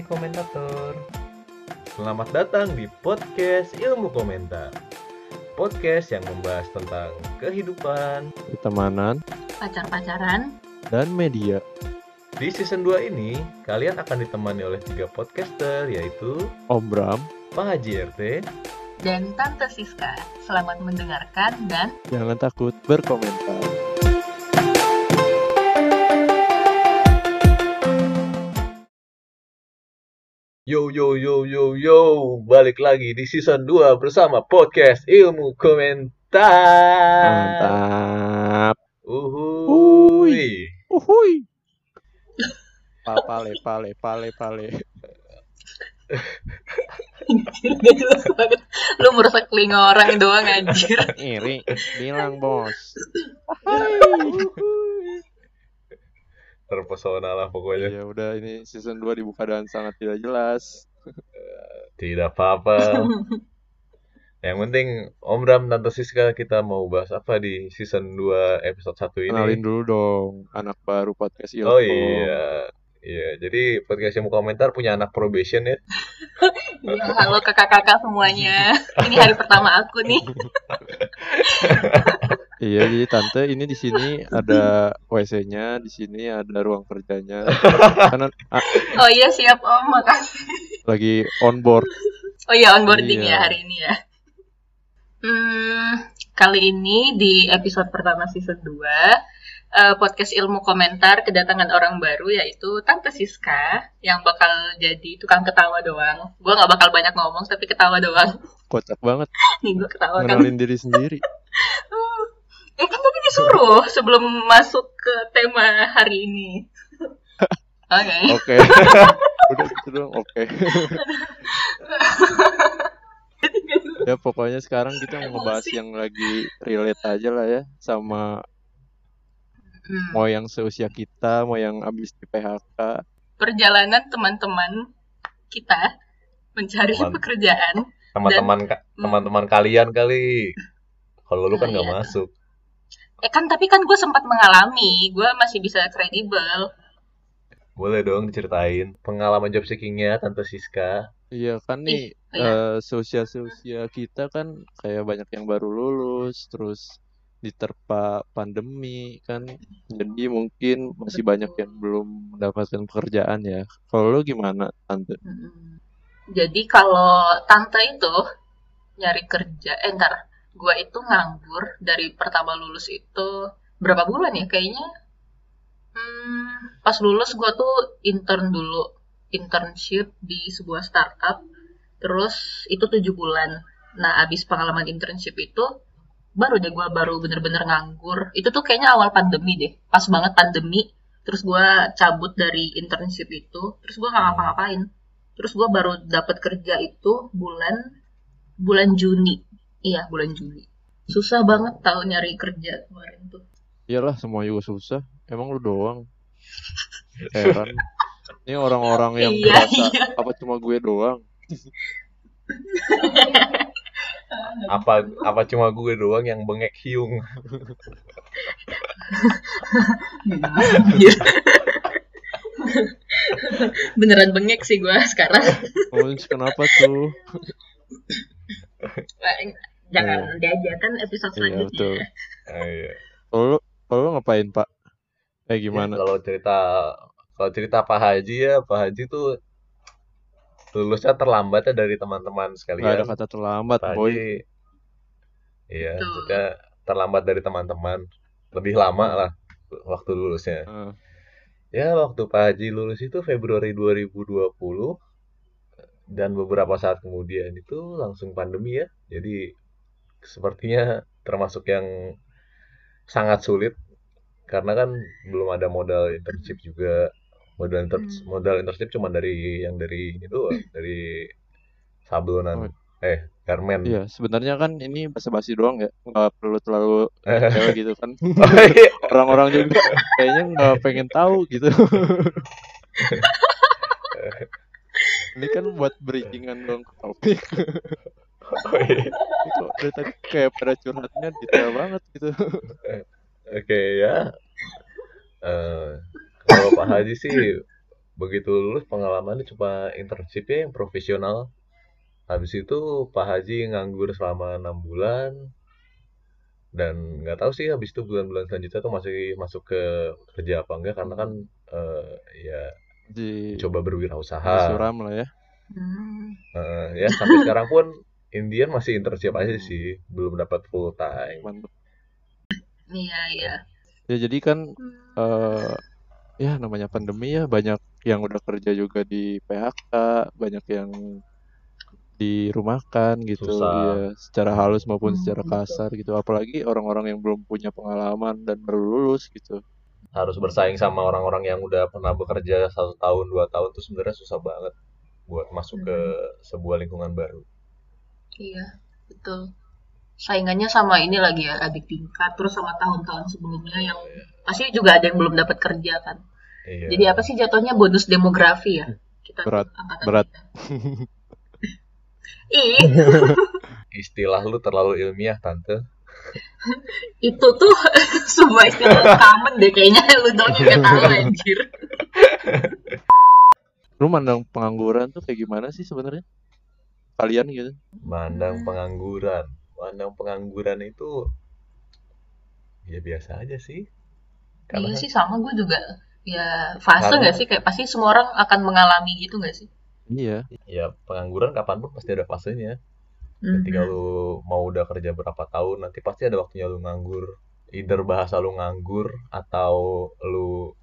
Hai komentator Selamat datang di podcast Ilmu Komentar Podcast yang membahas tentang kehidupan pertemanan, pacar-pacaran, dan media. Di season 2 ini, kalian akan ditemani oleh tiga podcaster yaitu Om Bram, Pak Haji RT dan Tante Siska. Selamat mendengarkan dan jangan takut berkomentar. Yo yo yo yo yo Balik lagi di season 2 bersama podcast Ilmu Komentar Mantap. Uhuy Uhuy. Pa- Pale, pale, pale, pale. Gak jelas banget. Lu merusak telinga orang doang anjir. Iri, bilang bos. Terpesona lah pokoknya Ya udah ini season 2 dibuka dengan sangat tidak jelas. Tidak apa-apa Yang penting Om Ram Tante Siska kita mau bahas apa di season 2 episode 1 ini Kenalin dulu dong anak baru podcast Ilkom. Oh iya Iya, jadi podcast Ilmu Komentar punya anak probation ya Ya, halo kakak-kakak semuanya. Ini hari pertama aku nih. Iya, jadi tante ini di sini ada WC-nya, di sini ada ruang kerjanya. Karena ah, Oh iya siap Om, makasih. lagi on board. Oh iya onboarding Iya. ya hari ini ya. Hmm, kali ini di episode pertama season 2 eh, podcast ilmu komentar kedatangan orang baru yaitu Tante Siska yang bakal jadi tukang ketawa doang. Gua nggak bakal banyak ngomong tapi ketawa doang. Kocak banget Nih gue ketawa kan. ngenalin diri sendiri. Eh kan tadi disuruh sebelum masuk ke tema hari ini. Oke. Oke. Udah gitu dong. Oke. ya pokoknya sekarang kita mau ngebahas yang lagi relate aja lah ya sama Hmm. mau yang seusia kita, mau yang abis di PHK. Perjalanan teman-teman kita mencari Teman. pekerjaan. Teman-teman ka- Hmm. teman-teman kalian kali Kalau lu kan Oh, nggak iya. masuk Eh kan tapi kan gue sempat mengalami, gue masih bisa kredibel. Boleh dong diceritain pengalaman job seekingnya Tante Siska Iya kan nih Ih, iya. eh, seusia-seusia kita kan kayak banyak yang baru lulus, terus diterpa pandemi kan. Jadi mungkin masih Betul. banyak yang belum mendapatkan pekerjaan ya. Kalau lu gimana, Tante? Mm-mm. Jadi kalau tante itu nyari kerja, eh ntar, gue itu nganggur dari pertama lulus itu berapa bulan ya kayaknya. Hmm, pas lulus gue tuh intern dulu, internship di sebuah startup. Terus itu tujuh bulan. Nah, abis pengalaman internship itu, baru deh gue baru bener-bener nganggur. Itu tuh kayaknya awal pandemi deh, pas banget pandemi. Terus gue cabut dari internship itu, terus gue nggak ngapa-ngapain. Terus gue baru dapat kerja itu bulan bulan Juni. Iya, bulan Juni. Susah banget tahu nyari kerja kemarin tuh. Iyalah semua juga susah. Emang lu doang. Heran. Ini orang-orang yang Iya, berasa iya. apa cuma gue doang. apa apa cuma gue doang yang bengek hiung. Beneran bengek sih gue sekarang. Oh, kenapa tuh? Jangan diajar kan episode Iya, selanjutnya. betul. Ah, iya. Kalau lu, kalau lu ngapain, Pak? Eh Ya, gimana? kalau cerita kalau cerita Pak Haji ya Pak Haji tuh lulusnya terlambat ya dari teman-teman Gak ada sekalian kata terlambat, Pak boy. Iya maksudnya terlambat dari teman-teman. Lebih lama lah waktu lulusnya. Eh, ya waktu Pak Haji lulus itu Februari 2020 dan beberapa saat kemudian itu langsung pandemi ya. Jadi sepertinya termasuk yang sangat sulit karena kan belum ada modal internship juga modal inter Hmm. modal internship cuma dari yang dari ini doang dari sablonan Oh. eh garmen Iya, sebenarnya kan ini basa-basi doang ya. Nggak perlu terlalu cewek gitu kan. Oh, iya. Orang-orang juga kayaknya nggak pengen tahu gitu. Ini kan buat bridgingan dong ke topik. Oh, iya. Ini kok dari tadi kayak pada curhatnya detail banget gitu. Oke ya. Eh, kalau Pak Haji sih begitu lulus pengalamannya cuma internshipnya yang profesional habis itu Pak Haji nganggur selama enam bulan dan nggak tahu sih habis itu bulan-bulan selanjutnya tuh masih masuk ke kerja apa enggak karena kan eh, ya Di coba berwirausaha suram lah ya. Hmm. Eh, ya sampai sekarang pun Indian masih internship aja sih belum dapat full time Mantap. Iya, iya. Ya jadi kan eh ya namanya pandemi ya banyak yang udah kerja juga di PHK, banyak yang dirumahkan gitu Susah. ya secara halus maupun Hmm, secara betul. kasar gitu apalagi orang-orang yang belum punya pengalaman dan baru lulus gitu harus bersaing sama orang-orang yang udah pernah bekerja satu tahun dua tahun tuh sebenarnya susah banget buat masuk ke sebuah lingkungan baru Iya, betul. Saingannya sama ini lagi ya, adik tingkat, terus sama tahun-tahun sebelumnya yang pasti juga ada yang belum dapat kerja kan. iya Jadi apa sih jatuhnya bonus demografi ya? Kita Berat, berat. kita. Ih, istilah lu terlalu ilmiah tante itu tuh semua istilah common deh kayaknya lu dong yang tahu anjir. lu mandang pengangguran tuh kayak gimana sih sebenarnya kalian gitu mandang pengangguran mandang pengangguran itu ya biasa aja sih Iya karena sih sama gue juga. Ya fase Karena- nggak sih kayak pasti semua orang akan mengalami gitu nggak sih? iya ya pengangguran kapan pun pasti ada fasenya Mhm. ketika lu mau udah kerja berapa tahun nanti pasti ada waktunya lu nganggur either bahasa lu nganggur atau lu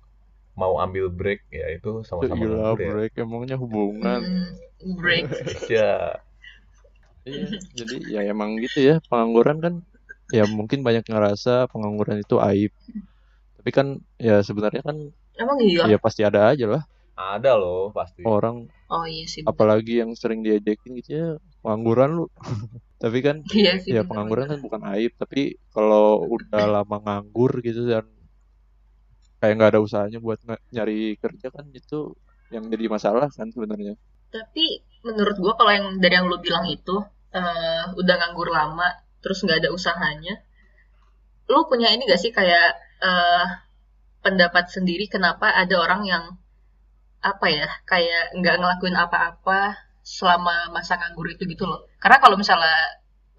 mau ambil break ya itu sama-sama gila nganggur ya break emangnya hubungan Hmm, break. ya Iya, jadi ya emang gitu ya pengangguran kan ya mungkin banyak ngerasa pengangguran itu aib tapi kan ya sebenarnya kan Emang iya? ya pasti ada aja lah ada loh pasti orang Oh iya sih. apalagi yang sering diajakin gitu ya pengangguran lu tapi kan Iya sih. ya pengangguran kan bukan aib tapi kalau udah lama nganggur gitu dan kayak nggak ada usahanya buat nyari kerja kan itu yang jadi masalah kan sebenarnya Tapi menurut gua kalau yang dari yang lu bilang itu eh, udah nganggur lama, terus nggak ada usahanya, lu punya ini gak sih kayak eh, pendapat sendiri kenapa ada orang yang apa ya kayak nggak ngelakuin apa-apa selama masa nganggur itu gitu loh. Karena kalau misalnya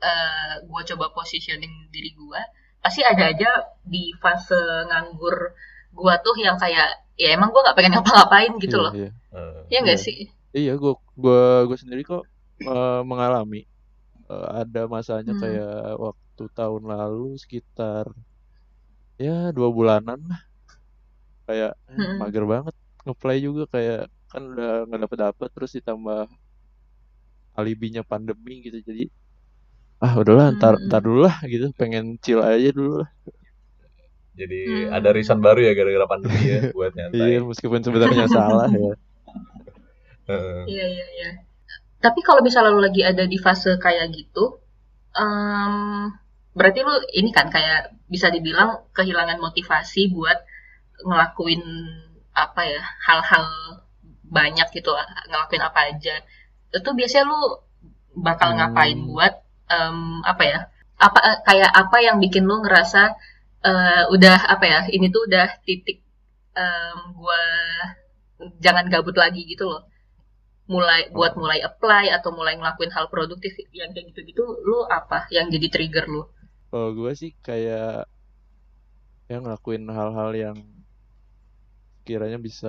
eh, gua coba positioning diri gua, pasti ada aja di fase nganggur gua tuh yang kayak ya emang gua nggak pengen ngapa-ngapain gitu Iya, loh. iya. Eh, Ya nggak Iya. sih? Iya, gue gua gua sendiri kok eh, mengalami Eh, ada masanya Hmm. kayak waktu tahun lalu sekitar ya dua bulanan lah kayak Hmm. mager banget ngeplay juga kayak kan udah nggak dapet dapet terus ditambah alibinya pandemi gitu jadi ah udahlah ntar Hmm. ntar dulu lah gitu pengen chill aja dulu lah jadi Hmm. ada reason baru ya gara-gara pandemi ya buat iya nyantai meskipun sebenarnya salah ya Iya iya iya. Tapi kalau misalnya lu lagi ada di fase kayak gitu, em, berarti lu ini kan kayak bisa dibilang kehilangan motivasi buat ngelakuin apa ya hal-hal banyak gitu, ngelakuin apa aja. Itu biasanya lu bakal Hmm. ngapain buat em, apa ya? Apa kayak apa yang bikin lu ngerasa eh, udah apa ya? Ini tuh udah titik em, gua jangan gabut lagi gitu loh mulai buat Oh. mulai apply atau mulai ngelakuin hal produktif yang kayak gitu-gitu lu apa yang jadi trigger lu? Kalau gue sih kayak yang ngelakuin hal-hal yang kiranya bisa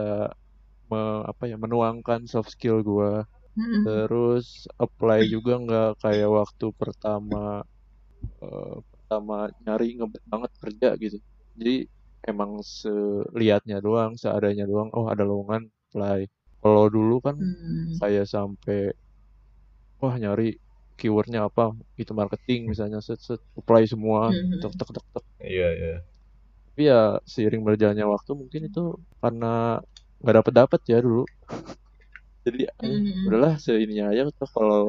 me- apa ya menuangkan soft skill gue Hmm. terus apply juga nggak kayak waktu pertama eh, pertama nyari ngebet banget kerja gitu jadi emang selihatnya doang seadanya doang oh ada lowongan apply kalau dulu kan Hmm. kayak sampai wah nyari keywordnya apa itu marketing misalnya set set apply semua Mhm. tek tek tek tek iya iya tapi ya seiring berjalannya waktu mungkin itu karena nggak dapet dapet ya dulu jadi eh, Mhm. udahlah seininya aja tuh kalau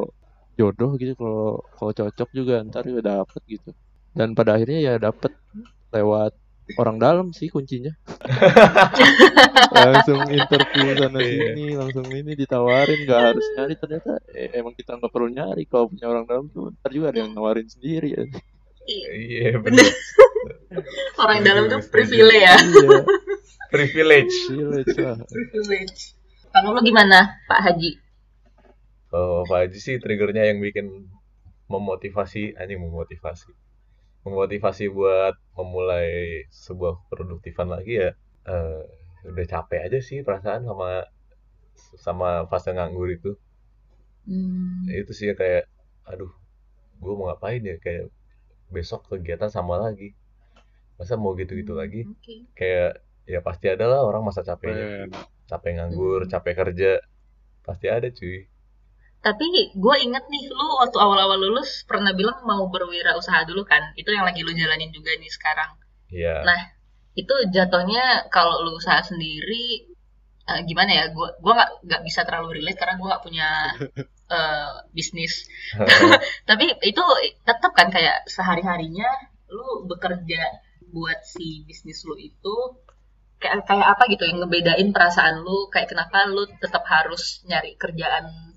jodoh gitu kalau kalau cocok juga ntar juga dapet gitu dan pada akhirnya ya dapet lewat orang dalam sih kuncinya langsung interview sana Iya. sini langsung ini ditawarin nggak harus nyari ternyata eh, emang kita nggak perlu nyari kalau punya orang dalam tuh ntar juga ada yang nawarin sendiri ya Iya. iya bener Orang dalam tuh privilege ya. iya privilege privilege lah Privilege. Kalau lu gimana, Pak Haji? Kalau Pak Haji sih triggernya yang bikin memotivasi, anjing memotivasi. Memotivasi buat memulai sebuah produktifan lagi ya. eh, udah capek aja sih perasaan sama sama fase nganggur itu. Hmm. Itu sih kayak, aduh, gue mau ngapain ya? Kayak besok kegiatan sama lagi. Masa mau gitu-gitu lagi? Oke. Kayak ya pasti ada lah orang masa capeknya. Capek nganggur, Hmm. capek kerja. Pasti ada cuy. Tapi gue inget nih, lu waktu awal-awal lulus pernah bilang mau berwirausaha dulu kan? Itu yang lagi lu jalanin juga nih sekarang. Iya. Nah, itu jatuhnya kalau lu usaha sendiri eh, gimana ya? Gue gua nggak nggak bisa terlalu relate karena gue nggak punya eh, bisnis. Tapi itu tetap kan kayak sehari-harinya lu bekerja buat si bisnis lu itu kayak kayak apa gitu yang ngebedain perasaan lu kayak kenapa lu tetap harus nyari kerjaan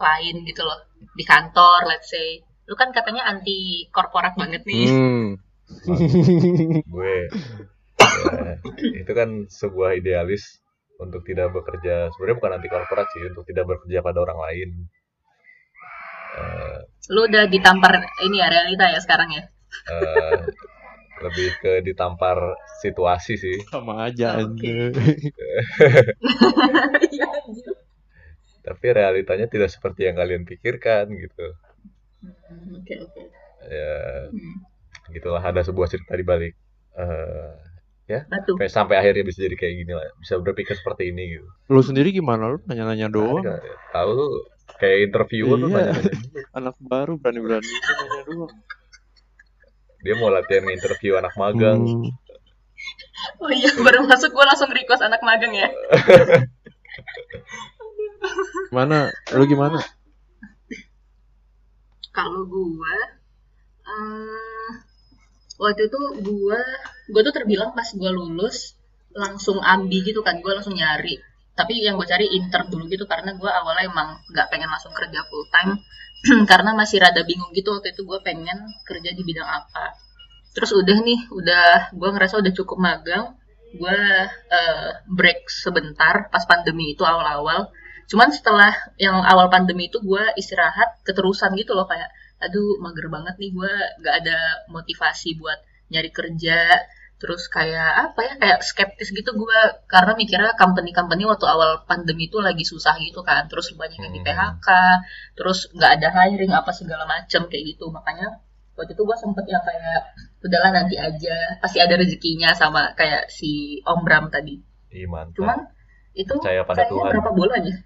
lain gitu loh. Di kantor let's say. Lu kan katanya anti korporat banget nih. Hmm. gue ya, itu kan sebuah idealis untuk tidak bekerja. Sebenarnya bukan anti korporat sih untuk tidak bekerja pada orang lain. Eh, lu udah ditampar ini ya realita ya sekarang ya? eh, lebih ke ditampar situasi sih. Sama aja Oke. anjir. Tapi realitanya tidak seperti yang kalian pikirkan gitu Hmm, oke oke ya Hmm, gitulah ada sebuah cerita di balik eh, batu sampai, sampai akhirnya bisa jadi kayak gini lah bisa berpikir seperti ini gitu Lu sendiri gimana? Lu nanya-nanya doang. Ada, tahu lu kayak interviewer tuh Iya. nanya Anak baru berani-berani nanya doang. dia mau latihan interview anak magang Hmm. oh iya baru masuk gue langsung request anak magang ya Gimana? Lu gimana? kalau gue eh, waktu itu gue gue tuh terbilang pas gue lulus langsung ambi gitu kan gue langsung nyari. Tapi yang gue cari intern dulu gitu karena gue awalnya emang nggak pengen langsung kerja full time karena masih rada bingung gitu waktu itu gue pengen kerja di bidang apa. Terus udah nih udah gue ngerasa udah cukup magang. Gue eh, break sebentar pas pandemi itu awal-awal cuman setelah yang awal pandemi itu gue istirahat keterusan gitu loh kayak aduh mager banget nih gue gak ada motivasi buat nyari kerja terus kayak apa ya kayak skeptis gitu gue karena mikirnya company-company waktu awal pandemi itu lagi susah gitu kan terus banyak yang di Hmm. PHK terus nggak ada hiring apa segala macem kayak gitu makanya waktu itu gue sempet ya kayak udahlah nanti aja pasti ada rezekinya sama kayak si Om Bram tadi Ih, mantap. cuman itu Percaya pada Tuhan. berapa bulan ya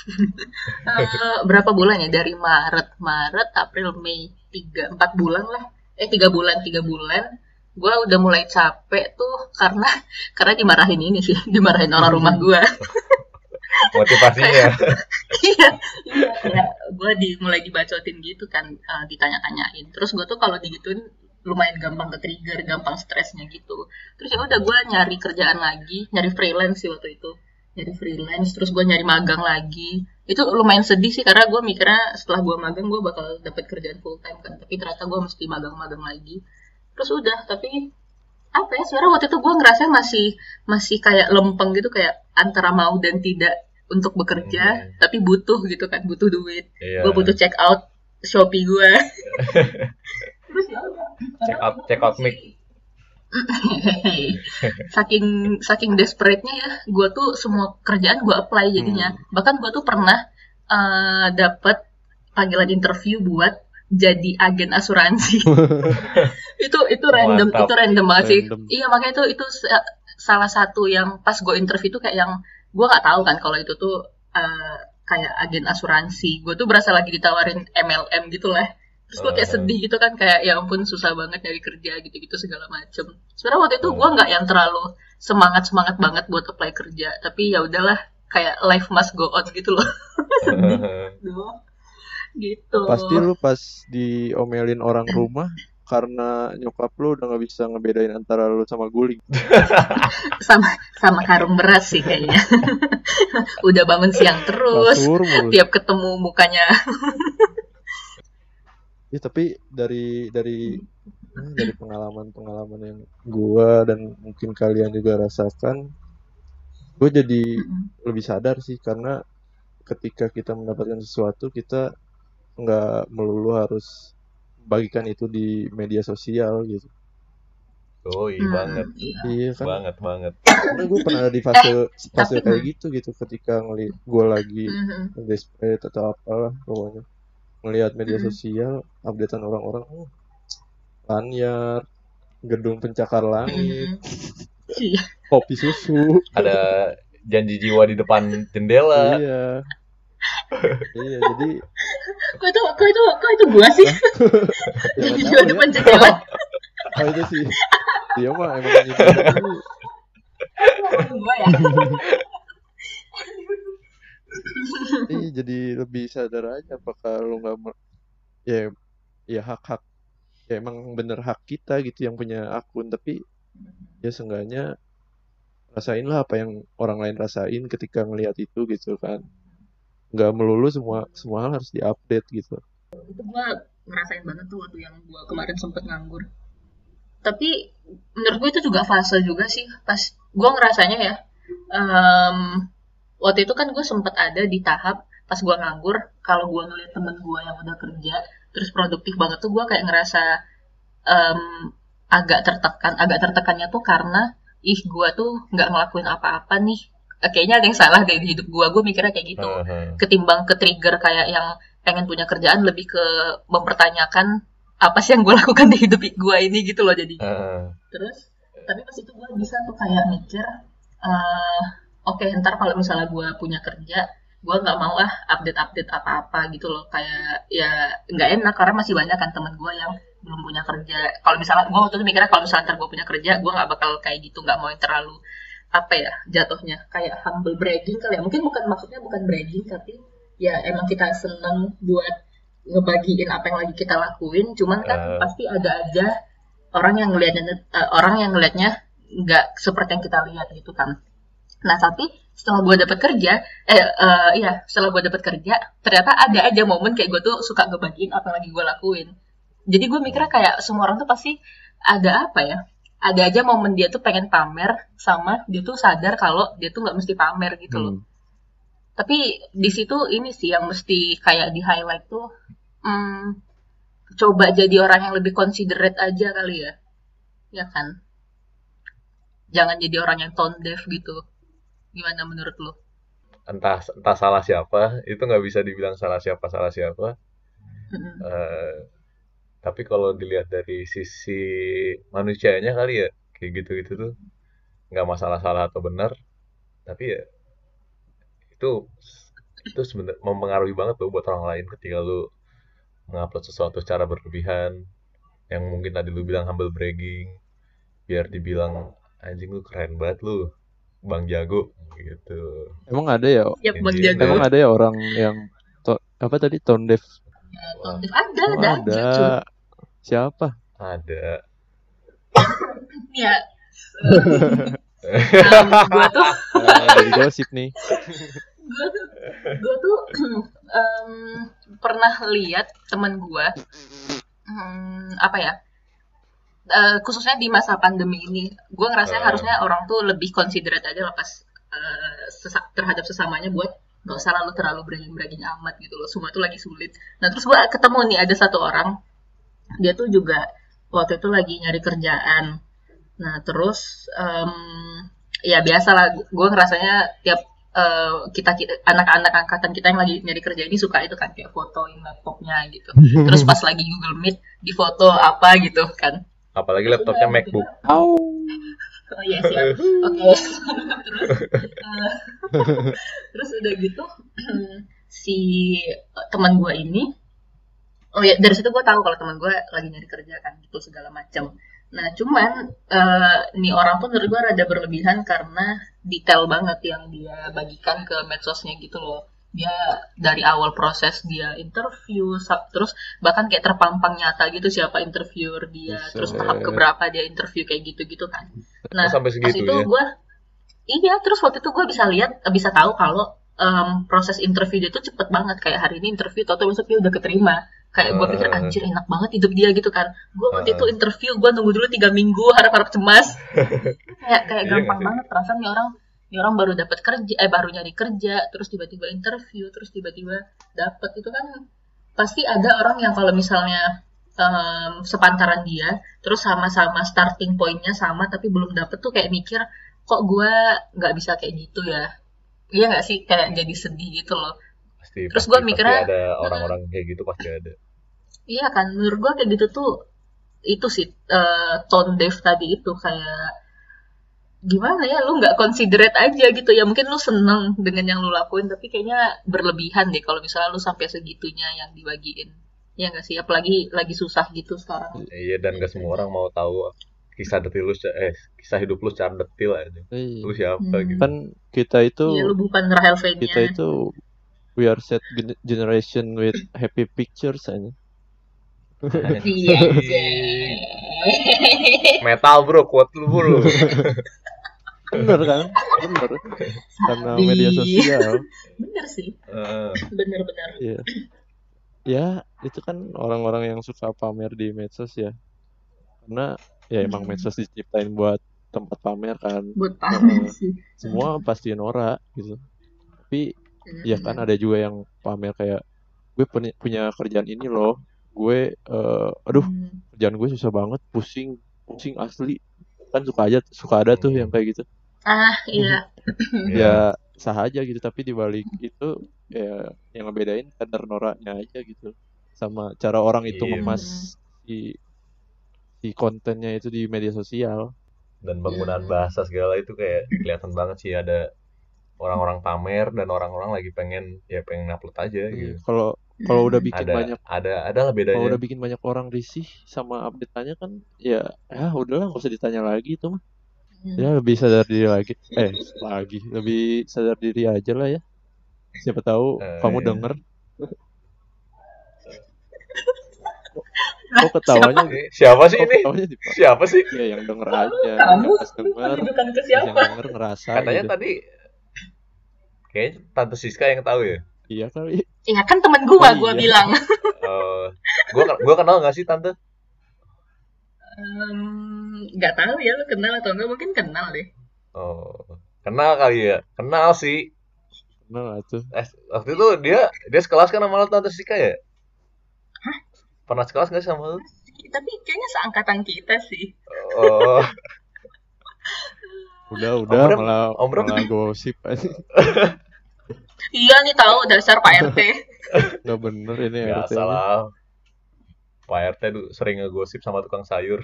Eh, berapa bulan ya? Dari Maret Maret April Mei tiga empat bulan lah. Eh tiga bulan tiga bulan. Gue udah mulai capek tuh karena karena dimarahin ini sih dimarahin orang rumah gue Motivasinya. iya iya kayak gue di mulai dibacotin gitu kan eh, ditanya-tanyain. Terus gue tuh kalau digituin lumayan gampang ke trigger gampang stresnya gitu. Terus ya udah gue nyari kerjaan lagi nyari freelance sih waktu itu nyari freelance terus gue nyari magang lagi itu lumayan sedih sih karena gue mikirnya setelah gue magang gue bakal dapet kerjaan full time kan tapi ternyata gue mesti magang-magang lagi terus udah tapi apa ya sebenarnya waktu itu gue ngerasa masih masih kayak lempeng gitu kayak antara mau dan tidak untuk bekerja Hmm. tapi butuh gitu kan butuh duit Iya. gue butuh check out shopee gue terus ya udah Check out, check out mic. saking saking desperate-nya ya gue tuh semua kerjaan gue apply jadinya. Bahkan gue tuh pernah eh dapat panggilan interview buat jadi agen asuransi. Itu itu random Mantap. itu random banget sih. Random. iya makanya itu itu sa- salah satu yang pas gue interview tuh kayak yang gue nggak tahu kan kalau itu tuh eh, kayak agen asuransi. Gue tuh berasa lagi ditawarin MLM gitu lah terus gue kayak Uh. sedih gitu kan kayak ya ampun susah banget nyari kerja gitu-gitu segala macem. Sebenarnya waktu itu gue nggak yang terlalu semangat semangat banget buat apply kerja tapi ya udahlah kayak life must go on gitu loh. Sedih doang. Gitu. Pasti lu pas diomelin orang rumah karena nyokap lu udah nggak bisa ngebedain antara lu sama guling. sama sama karung beras sih kayaknya. Udah bangun siang terus. Tiap ketemu mukanya Ya, tapi dari dari eh, dari pengalaman-pengalaman yang gua dan mungkin kalian juga rasakan gue jadi Mm-mm. lebih sadar sih karena ketika kita mendapatkan sesuatu kita nggak melulu harus bagikan itu di media sosial gitu Oh iya Hmm, banget, iya. iya kan banget banget. karena gue pernah ada di fase fase tapi- kayak gitu gitu ketika ngeliat gue lagi Mhm. desperate atau apalah pokoknya ngelihat media sosial updatean orang-orang oh, lanyard gedung pencakar langit. Iya. kopi susu Ada janji jiwa di depan jendela. iya iya jadi Kok itu kok itu kok itu gua sih? ya tahu ya depan jendela. oh itu sih dia mah emang dulu Gua ya. iya jadi lebih sadar aja apakah lu nggak ya ya hak hak ya emang bener hak kita gitu yang punya akun tapi ya seenggaknya rasainlah apa yang orang lain rasain ketika ngelihat itu gitu kan. Nggak melulu semua semua hal harus diupdate gitu. Itu gue ngerasain banget tuh waktu yang gue kemarin sempet nganggur. Tapi menurut gue itu juga fase juga sih pas gue ngerasanya ya em, waktu itu kan gue sempet ada di tahap pas gue nganggur kalau gue ngeliat temen gue yang udah kerja terus produktif banget tuh gue kayak ngerasa em, agak tertekan agak tertekannya tuh karena ih gue tuh nggak ngelakuin apa-apa nih kayaknya ada yang salah di hidup gue gue mikirnya kayak gitu. Ketimbang ke trigger kayak yang pengen punya kerjaan lebih ke mempertanyakan apa sih yang gue lakukan di hidup gue ini gitu loh jadi Heeh. terus tapi pas itu gue bisa tuh kayak mikir eh oke ntar kalau misalnya gue punya kerja gue nggak mau ah update update apa apa gitu loh. Kayak ya nggak enak karena masih banyak kan teman gue yang belum punya kerja. Kalau misalnya gue waktu itu mikirnya kalau misalnya ntar gue punya kerja gue nggak bakal kayak gitu nggak mau yang terlalu apa ya jatuhnya. Kayak humble bragging kali ya. Mungkin bukan maksudnya bukan bragging tapi ya emang kita seneng buat ngebagiin apa yang lagi kita lakuin. Cuman kan Eh. pasti ada aja orang yang ngelihatnya eh, orang yang ngelihatnya nggak seperti yang kita lihat gitu kan nah tapi setelah gue dapet kerja eh eh, iya setelah gue dapet kerja ternyata ada aja momen kayak gue tuh suka ngebagiin apa yang lagi gue lakuin. Jadi gue mikirnya kayak semua orang tuh pasti ada apa ya? Ada aja momen dia tuh pengen pamer sama dia tuh sadar kalau dia tuh nggak mesti pamer gitu loh. Hmm. tapi di situ ini sih yang mesti kayak di highlight tuh hmm, coba jadi orang yang lebih considerate aja kali ya. Ya kan? Jangan jadi orang yang tone deaf gitu gimana menurut lo Entah entah salah siapa, itu nggak bisa dibilang salah siapa salah siapa. Eh, tapi kalau dilihat dari sisi manusianya kali ya, kayak gitu-gitu tuh nggak masalah salah atau benar, tapi ya itu itu sebenarnya mempengaruhi banget tuh buat orang lain ketika lu mengupload sesuatu secara berlebihan, yang mungkin tadi lu bilang humble bragging, biar dibilang anjing lu keren banget lu, bang jago gitu. emang ada ya? Ya bang jago. Emang ada ya orang yang to- apa tadi tone deaf? Ya, tone deaf ada Oh, ada aja cuy. ada siapa? Ada. ya. Um, gue tuh. Nah, jadi gosip nih. Gue tuh gue tuh em, pernah lihat temen gue hmm, apa ya eh, khususnya di masa pandemi ini gue ngerasa Ah. harusnya orang tuh lebih considerate aja lah pas eh, sesa- terhadap sesamanya buat nggak usah lalu terlalu bragging amat gitu loh. Semua tuh lagi sulit. Nah terus gue ketemu nih ada satu orang dia tuh juga waktu itu lagi nyari kerjaan. Nah terus em, ya biasa lah gue ngerasanya tiap kita kita anak-anak angkatan kita yang lagi nyari kerja ini suka itu kan kayak fotoin laptopnya gitu. Terus pas lagi Google Meet di foto apa gitu kan Apalagi laptopnya MacBook. Au. oh iya siap oke. Terus eh, terus udah gitu si teman gue ini oh ya dari situ gue tahu kalau teman gue lagi nyari kerja kan gitu segala macam nah cuman eh, nih orang tuh menurut gue rada berlebihan karena detail banget yang dia bagikan ke medsosnya gitu loh dia dari awal proses dia interview terus bahkan kayak terpampang nyata gitu siapa interviewer dia terus tahap Buset. keberapa dia interview kayak gitu gitu kan nah sampai pas segitu itu ya? gue iya terus waktu itu gue bisa lihat bisa tahu kalau em, proses interview dia tuh cepet banget kayak hari ini interview atau besok dia udah keterima kayak gue pikir Ah. anjir enak banget hidup dia gitu kan gue waktu Ah. itu interview gue nunggu dulu tiga minggu harap-harap cemas kayak kayak Iya gampang banget perasaan nih orang ini orang baru dapat kerja eh baru nyari kerja terus tiba-tiba interview terus tiba-tiba dapat itu kan pasti ada orang yang kalau misalnya um, sepantaran dia terus sama-sama starting pointnya sama tapi belum dapet tuh kayak mikir kok gue nggak bisa kayak gitu ya? Iya nggak sih? Kayak jadi sedih gitu loh. Pasti, Terus pasti- gua pasti mikirnya- ada orang-orang kayak gitu pasti ada. Iya kan, menurut gua kayak gitu tuh itu sih eh, tone deaf tadi itu kayak gimana ya lu nggak considerate aja gitu ya mungkin lu seneng dengan yang lu lakuin tapi kayaknya berlebihan deh kalau misalnya lu sampai segitunya yang dibagiin ya nggak sih apalagi lagi susah gitu sekarang Iya dan gak semua orang mau tahu kisah detil lu eh kisah hidup lu secara detil aja. Iya. Lu siapa Hmm. gitu. kan kita itu iya lu bukan Rahel V-nya kita itu we are set gen- generation with happy pictures aja iya Metal bro, kuat lu bro. bener kan? Bener. Karena media sosial. Bener sih. Eh, bener-bener ya ya itu kan orang-orang yang suka pamer di medsos ya. Karena ya emang Hmm. medsos diciptain buat tempat pamer kan. Buat pamer sih. semua pasti norak gitu. Tapi ya kan ada juga yang pamer kayak gue punya kerjaan ini loh gue eh, aduh Hmm. kerjaan gue susah banget pusing pusing asli kan suka aja suka ada tuh yang kayak gitu ah iya Iya. ya sah aja gitu tapi dibalik itu ya yang ngebedain kadar noraknya aja gitu sama cara orang itu Iya. ngemas si si kontennya itu di media sosial Dan penggunaan bahasa segala itu kayak kelihatan banget sih ada orang-orang pamer dan orang-orang lagi pengen ya pengen upload aja gitu. kalau kalau udah bikin Ada banyak ada ada lah kalau bedanya. udah bikin banyak orang risih sama update-nya kan ya ya udahlah nggak usah ditanya lagi itu mah Hmm. ya lebih sadar diri lagi eh lagi lebih sadar diri aja lah ya siapa tahu Eh, kamu iya. denger kok ketawanya siapa sih kok ini? ketawanya di Siapa sih? ya yang denger aja kamu yang pas denger ke siapa yang denger ngerasa Katanya gitu tadi kayaknya Tante Siska yang tahu ya. Iya kali ya kan temen gua Oh, gua iya. bilang Eh, gua gua kenal nggak sih Tante? Nggak tahu ya lu kenal atau enggak mungkin kenal deh Oh, kenal kali ya. Kenal sih. kenal tuh Eh, waktu itu dia dia sekelas kan sama lo Tante Siska ya? Pernah sekelas nggak sih sama lu? tapi kayaknya seangkatan kita sih Oh, udah udah Bram- malah Om malah gosip aja iya nih tahu dasar Pak RT nggak bener ini RT -nya. salah. Pak RT tuh sering ngegosip sama tukang sayur.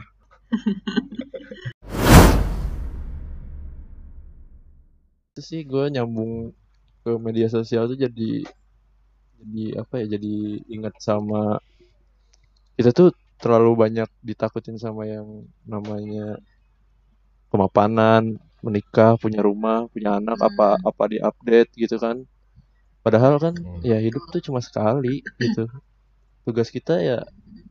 itu sih gue nyambung ke media sosial tuh jadi jadi apa ya jadi ingat sama kita tuh terlalu banyak ditakutin sama yang namanya kemapanan menikah punya rumah punya anak apa apa diupdate gitu kan padahal kan Hmm. ya hidup tuh cuma sekali gitu. Tugas kita ya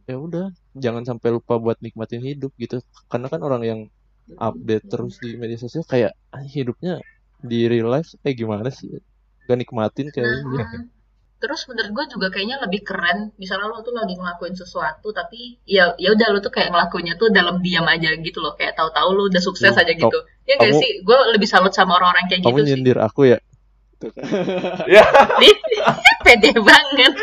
ya udah jangan sampai lupa buat nikmatin hidup gitu. Karena kan orang yang update terus di media sosial kayak "Ah, hidupnya di real life kayak gimana sih? Gak nikmatin kayaknya Nah, terus menurut gue juga kayaknya lebih keren misalnya lo tuh lagi ngelakuin sesuatu tapi ya ya udah lo tuh kayak ngelakuinnya tuh dalam diam aja gitu loh. Kayak tahu-tahu lo udah sukses Hmm, aja gitu. Ya gak kamu- sih? Gue lebih salut sama orang-orang kayak kamu gitu sih. nyindir aku ya Ya, pede banget.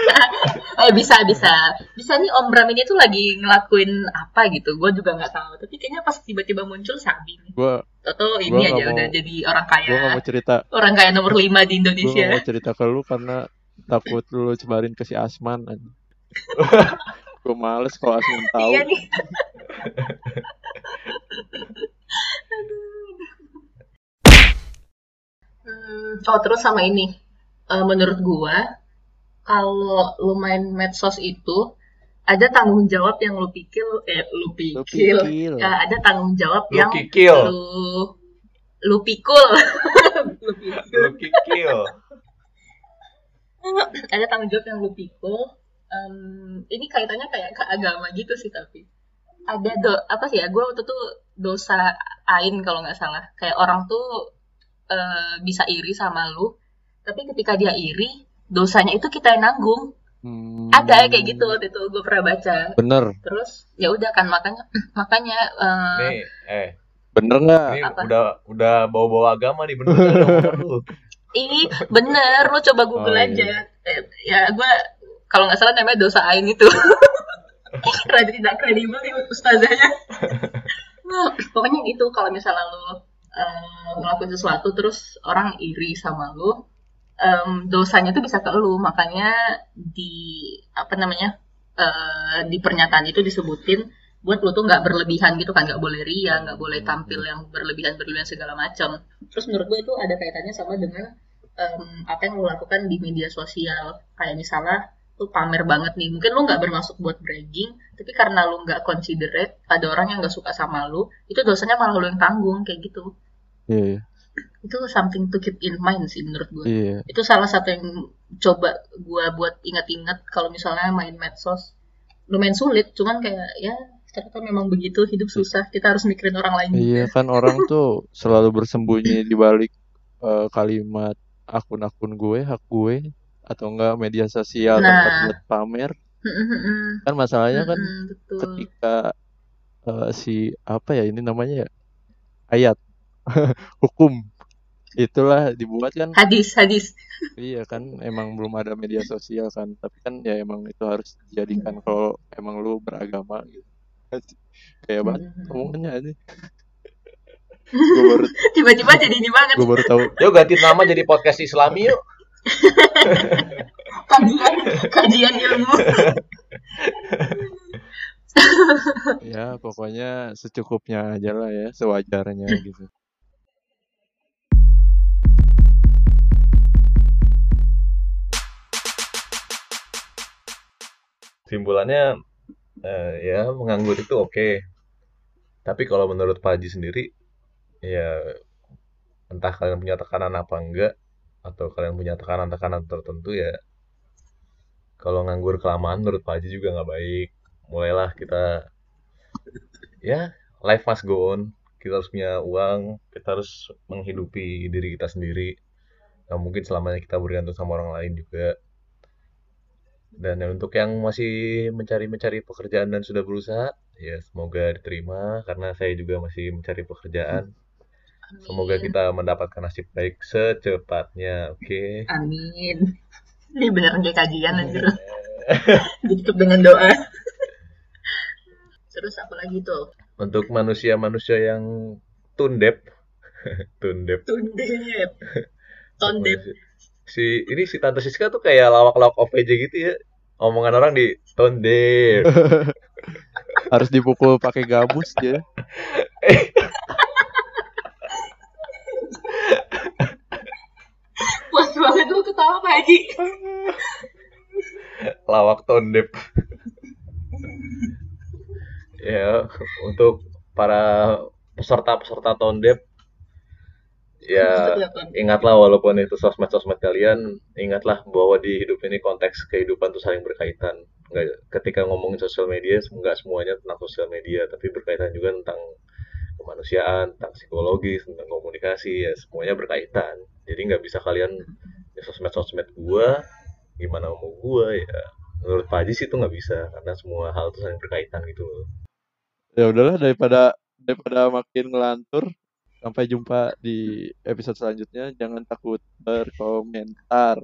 Eh bisa bisa. Bisa nih Om Bram ini tuh lagi ngelakuin apa gitu. Gue juga nggak tahu. Tapi kayaknya pas tiba-tiba muncul Sabi nih. Gue atau ini Gua aja mau- udah jadi orang kaya. gue mau cerita. Orang kaya nomor 5 di gue Indonesia gak mau cerita ke lu karena takut lu cebarin ke si Asman gue males kalau Asman tahu. iya nih Hmm, oh terus sama ini. Eh, menurut gua kalau lu main medsos itu ada tanggung jawab yang lu pikir eh lu Lu pikir. Eh, ada tanggung jawab lu yang kikil, lu lu pikul. Lu pikul. Lu ada tanggung jawab yang lu pikul. Em, ini kaitannya kayak ke agama gitu sih tapi. Ada do apa sih ya gue waktu itu dosa ain kalau nggak salah. Kayak orang tuh eh, bisa iri sama lu tapi ketika dia iri dosanya itu kita yang nanggung Hmm, ada kayak gitu waktu itu gue pernah baca bener terus ya udah kan makanya makanya eh, Nih, eh, Bener nggak? Ini Apa? udah udah bawa-bawa agama nih bener? Ih, bener, lu coba Google Oh, iya. aja. Eh, Ya, gue kalau nggak salah namanya dosa ain itu. Rada tidak kredibel nih ustazahnya. Nah, pokoknya gitu, kalau misalnya lu eh, ngelakuin sesuatu terus orang iri sama lu, em, dosanya tuh bisa ke lu. Makanya di apa namanya eh, di pernyataan itu disebutin buat lu tuh nggak berlebihan gitu kan, nggak boleh ria, nggak boleh tampil yang berlebihan berlebihan segala macam. Terus menurut gue itu ada kaitannya sama dengan em, apa yang lo lakukan di media sosial. Kayak misalnya lu pamer banget nih. Mungkin lu nggak bermaksud buat bragging, tapi karena lu nggak considerate, ada orang yang nggak suka sama lu, itu dosanya malah lu yang tanggung kayak gitu. Iya, iya. Itu something to keep in mind sih menurut gue. Iya. Itu salah satu yang coba gue buat ingat-ingat kalau misalnya main medsos. Lumayan sulit, cuman kayak ya ternyata memang begitu hidup susah. Kita harus mikirin orang lain. Iya kan orang tuh selalu bersembunyi di balik eh, kalimat akun-akun gue, hak gue, atau enggak media sosial tempat Nah. buat pamer. Mm-mm. Kan masalahnya kan Mm-mm, betul. ketika eh, si apa ya ini namanya ya ayat hukum itulah dibuat kan Hadis, hadis. iya kan emang belum ada media sosial kan tapi kan ya emang itu harus dijadikan kalau emang lu beragama gitu kayak banget Mm-mm. omongannya aja gue baru Tiba-tiba jadi ini banget. gue baru tahu Yuk ganti nama jadi podcast Islami yuk. kajian kajian ilmu ya pokoknya secukupnya aja lah ya sewajarnya gitu Simpulannya eh, ya menganggur itu oke. Tapi kalau menurut Pak Haji sendiri ya entah kalian punya tekanan apa enggak atau kalian punya tekanan-tekanan tertentu ya kalau nganggur kelamaan menurut Pak Haji juga nggak baik. Mulailah kita ya life must go on. Kita harus punya uang, kita harus menghidupi diri kita sendiri. Nggak mungkin selamanya kita bergantung sama orang lain juga. Dan untuk yang masih mencari-mencari pekerjaan dan sudah berusaha, ya semoga diterima karena saya juga masih mencari pekerjaan. Semoga kita mendapatkan nasib baik secepatnya, oke? amin. Ini beneran kayak kajian aja. Ditutup dengan doa. Terus apa lagi tuh? Untuk manusia-manusia yang tundep, tundep. tundep. Tondep. Si ini si Tante Siska tuh kayak lawak-lawak OVJ gitu ya. Omongan orang di tondep. harus dipukul pakai gabus dia puas banget lu ketawa Pak Haji lawak tondep. ya, untuk para peserta-peserta tondep ya ingatlah walaupun itu sosmed-sosmed kalian, ingatlah bahwa di hidup ini konteks kehidupan tuh saling berkaitan. Nggak, ketika ngomongin sosial media, nggak semuanya tentang sosial media, tapi berkaitan juga tentang kemanusiaan, tentang psikologis, tentang komunikasi, ya semuanya berkaitan. Jadi nggak bisa kalian ya sosmed-sosmed gua, gimana mau gua ya. Menurut Pak Haji sih itu nggak bisa, karena semua hal itu saling berkaitan gitu ya udahlah daripada daripada makin ngelantur sampai jumpa di episode selanjutnya. Jangan takut berkomentar